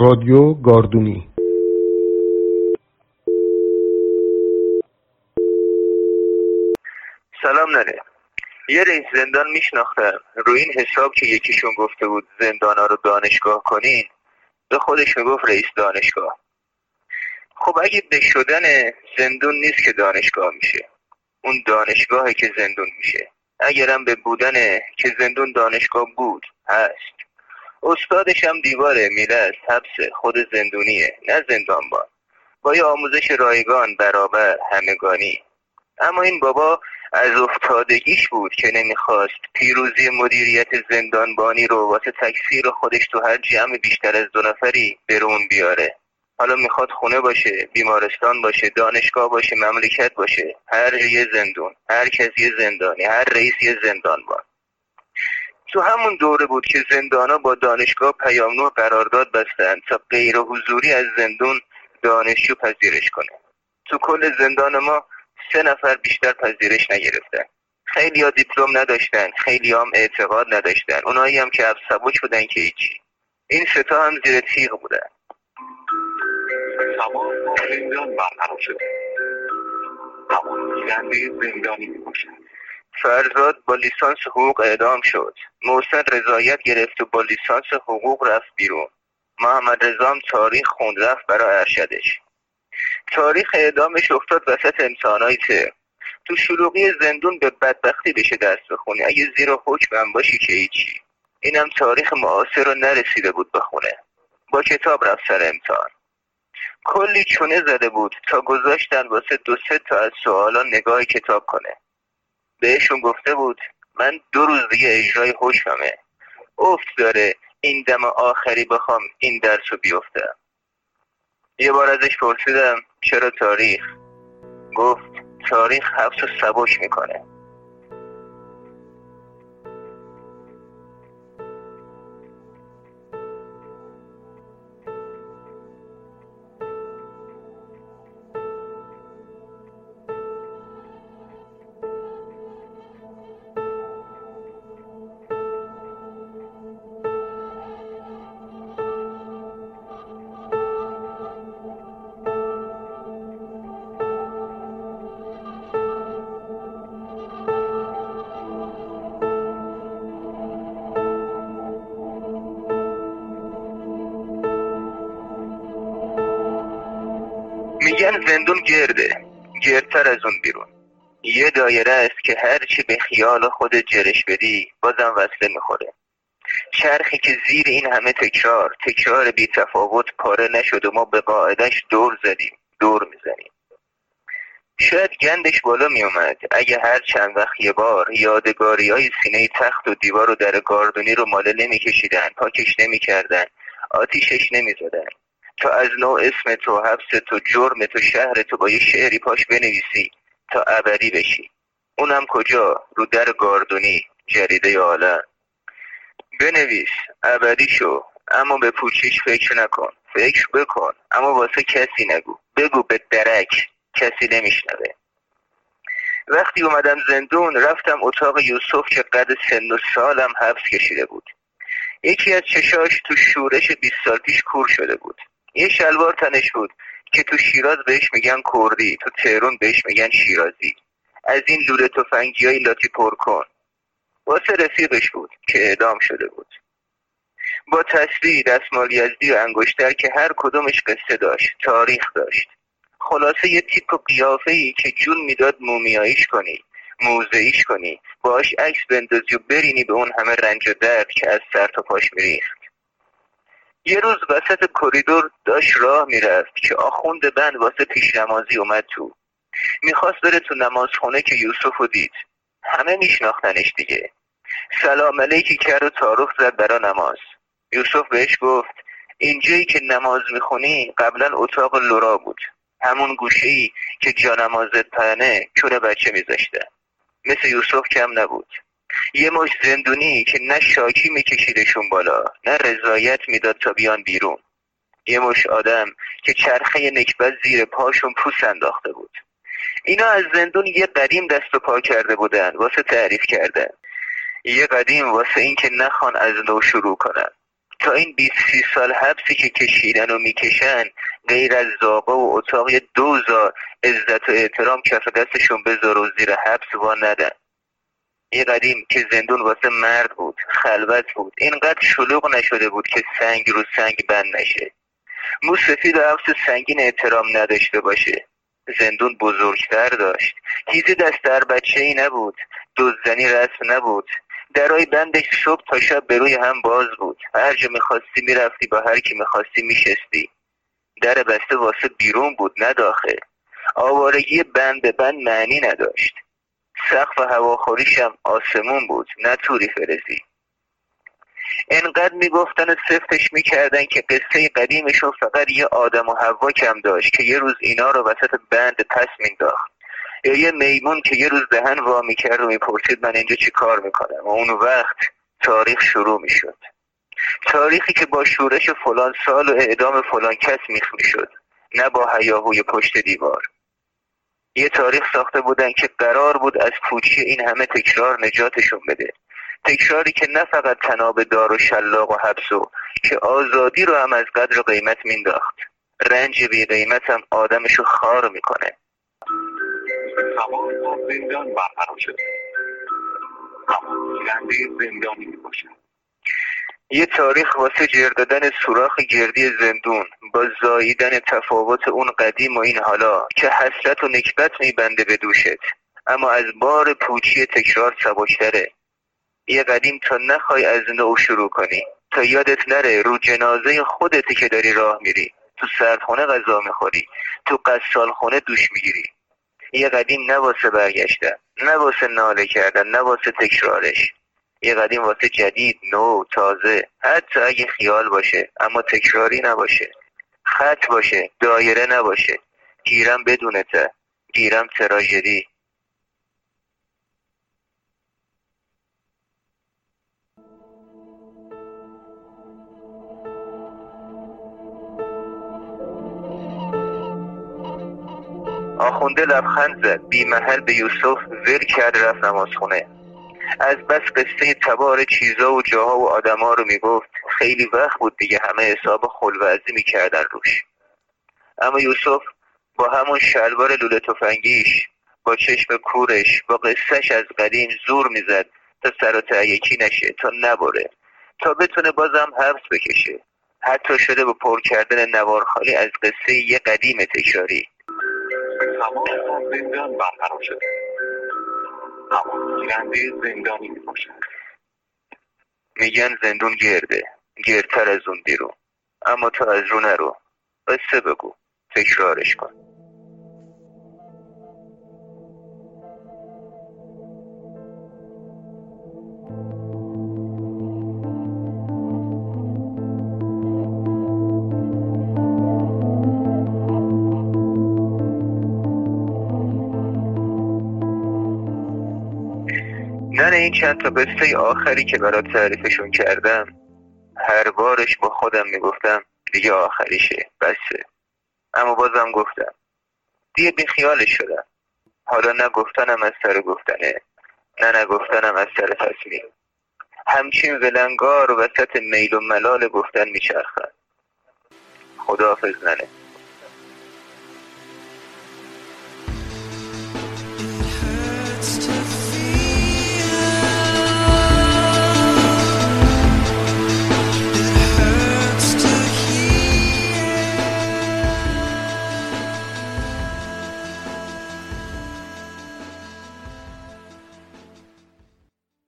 رادیو گاردونی. سلام ننه یه رئیس زندان میشناختم روی این حساب که یکیشون گفته بود زندانا رو دانشگاه کنین به خودش می‌گفت رئیس دانشگاه. خب اگه به شدن زندون نیست که دانشگاه میشه. اون دانشگاهه که زندون میشه. اگرم به بودن که زندون دانشگاه بود هست. استادش هم دیواره میله حبس خود زندونیه نه زندانبان. با یه آموزش رایگان برابر همگانی. اما این بابا از افتادگیش بود که نمی‌خواست پیروزی مدیریت زندانبانی رو واسه تکثیر خودش تو هر جمع بیشتر از دو نفری برون بیاره. حالا می‌خواد خونه باشه بیمارستان باشه دانشگاه باشه مملکت باشه. هر یه زندون هر کس یه زندانی هر رئیس یه زندانبان. تو همون دوره بود که زندانا با دانشگاه پیامنو قرارداد بستند تا غیر حضوری از زندون دانشجو پذیرش کنه. تو کل زندان ما سه نفر بیشتر پذیرش نگرفتن. خیلی ها دیپلم نداشتن خیلی هم اعتقاد نداشتن. اونایی هم که سبک بودن که هیچی. این ستا هم زیر تیغ بودن. تمام زندان برقرار شده. زندانی زندانی فرزاد با لیسانس حقوق اعدام شد. محسن رضایت گرفت و با لیسانس حقوق رفت بیرون. محمد رضام تاریخ خوند رفت برای ارشدش. تاریخ اعدامش افتاد وسط امتحانای تر تو شلوغی زندون به بدبختی بشه دست بخونی. اگه زیر حکم باشی که هیچی. اینم تاریخ معاصر رو نرسیده بود بخونه با کتاب رفت سر امتحان. کلی چونه زده بود تا گذاشتن واسه دو سه تا از سوالا نگاه کتاب کنه. بهشون گفته بود من دو روز دیگه اجرای حکممه. افت داره این دم آخری بخوام این درس رو بیفتم یه بار ازش پرسیدم چرا تاریخ؟ گفت تاریخ حبس و سبک می‌کنه. میگن زندون گرده. گردتر از اون بیرون. یه دایره است که هرچی به خیال خود جرش بدی بازم وصله می‌خوره. چرخی که زیر این همه تکرار تکرار بی تفاوت پاره نشد و ما به قاعدش دور زدیم دور می‌زنیم. شاید گندش بالا میومد اگه هر چند وقت یه بار یادگاری های سینه تخت و دیوار و در گاردونی رو ماله نمیکشیدن پاکش نمی‌کردن آتیشش نمی‌زدن. تا از نوع اسم تو حبس تو جرم تو شهر تو با یه شعری پاش بنویسی تا ابدی بشی. اونم کجا؟ رو در گاردونی جریده عالم. بنویس ابدی شو اما به پوچیش فکر نکن. فکر بکن اما واسه کسی نگو. بگو به درک کسی نمیشنوه. وقتی اومدم زندون رفتم اتاق یوسف که قد سن و سالم حبس کشیده بود. یکی از چشاش تو شورش 20 سال پیش کور شده بود. یه شلوار تنش بود که تو شیراز بهش میگن کردی تو تهرون بهش میگن شیرازی. از این لوله تفنگی های لاتی پر کن واسه رفیقش بود که اعدام شده بود. با تصویر دستمال یزدی و انگشتر که هر کدومش قصه داشت تاریخ داشت. خلاصه یه تیپ و قیافه که جون می‌داد مومیاییش کنی موزهیش کنی باش عکس بندازی و برینی به اون همه رنج و درد که از سر تا پاش میریخت. یه روز وسط کریدور داشت راه می‌رفت که آخوند بند واسه پیش نمازی اومد تو. می‌خواست بره تو نمازخونه که یوسف رو دید. همه میشناختنش دیگه. سلام علیکی کرد و تعارف زد برا نماز. یوسف بهش گفت اینجایی که نماز می‌خونی قبلا اتاق لورا بود. همون گوشه ای که جا نمازت کور بچه میذاشته. مثل یوسف کم نبود. یه مش زندونی که نه شاکی میکشیدشون بالا نه رضایت می‌داد تا بیان بیرون. یه مش آدم که چرخه نکبت زیر پاشون پوس انداخته بود. اینا از زندون یه قدیم دست و پا کرده بودن واسه تعریف کردن. یه قدیم واسه اینکه نخوان از نو شروع کنن. تا این 20 سی سال حبسی که کشیدن و می‌کشن غیر از زاقه و اتاق یه دوزار عزت و احترام کف دستشون بذار و زیر حبس وا ندن. یه قدیم که زندون واسه مرد بود خلوت بود. اینقدر شلوغ نشده بود که سنگ رو سنگ بند نشه. مو سفید و عکس سنگین احترام نداشته باشه. زندون بزرگتر داشت. چیزی دست در بچه ای نبود. دزدنی رسم نبود. درای بندش صبح تا شب به روی هم باز بود. هر جا می‌خواستی می‌رفتی با هر کی می‌خواستی میشستی. در بسته واسه بیرون بود نه داخل. آوارگی بند به بند معنی نداشت. سقف هواخوریش هم آسمون بود نه توری فرزی انقدر می‌گفتن و سفتش می‌کردن که قصه قدیمشون فقط یه آدم و هوا کم داشت که یه روز اینا رو وسط بند پس مینداخت. یا یه میمون که یه روز دهن وا می‌کرد و می‌پرسید من اینجا چی کار می‌کنم؟ و اون وقت تاریخ شروع می‌شد. تاریخی که با شورش فلان سال و اعدام فلان کس میخ می‌شد. نه با هیاهوی پشت دیوار. یه تاریخ ساخته بودن که قرار بود از پوچی این همه تکرار نجاتشون بده. تکراری که نه فقط تناب دار و شلاق و حبسو که آزادی رو هم از قدر و قیمت مینداخت. رنج بی قیمت هم آدمشو خار می‌کنه. زندان برقرار شده. زندانی می‌باشد. یه تاریخ واسه جر دادن سوراخ گردی زندون با زاییدن تفاوت اون قدیم و این حالا که حسرت و نکبت میبنده به دوشت. اما از بار پوچی تکرار سبکتره. یه قدیم تا نخوای از نو شروع کنی. تا یادت نره رو جنازه خودتی که داری راه میری. تو سردخونه غذا می‌خوری. تو قصال خونه دوش می‌گیری. یه قدیم نه واسه برگشتن نه واسه ناله کردن نه واسه تکرارش. یه قدیم واسه جدید نو تازه. حتی اگه خیال باشه اما تکراری نباشه. خط باشه دایره نباشه. گیرم بدونته گیرم تراژدی. آخونده لبخند زد. بی محل به یوسف ول کرد رفت نمازخونه. از بس قصه تبار چیزا و جاها و آدما رو می‌گفت. خیلی وقت بود دیگه همه حساب خلوزی می‌کردن روش. اما یوسف با همون شلوار لوله تفنگیش با چشم کورش با قصهش از قدیم زور می‌زد تا سر و نشه تا نبره تا بتونه بازم حبس بکشه. حتی شده به پر کردن نوار خالی از قصه یه قدیم تکراری. با زندان برقرار شده. گیرنده زندانی می‌باشد میگن زندون گرده گردتر از اون بیرون. اما تو از رو نرو. قصه بگو. تکرارش کن. من این چند تا قصه آخری که برات تعریفشون کردم هر بارش با خودم می‌گفتم دیگه آخریشه بسه. اما بازم گفتم دیگه بی خیالش شدم. حالا نگفتنم از سر گفتنه نه نگفتنم از سر تصمیم. همچین ولنگار وسط میل و ملال گفتن میچرخن. خداحافظ ننه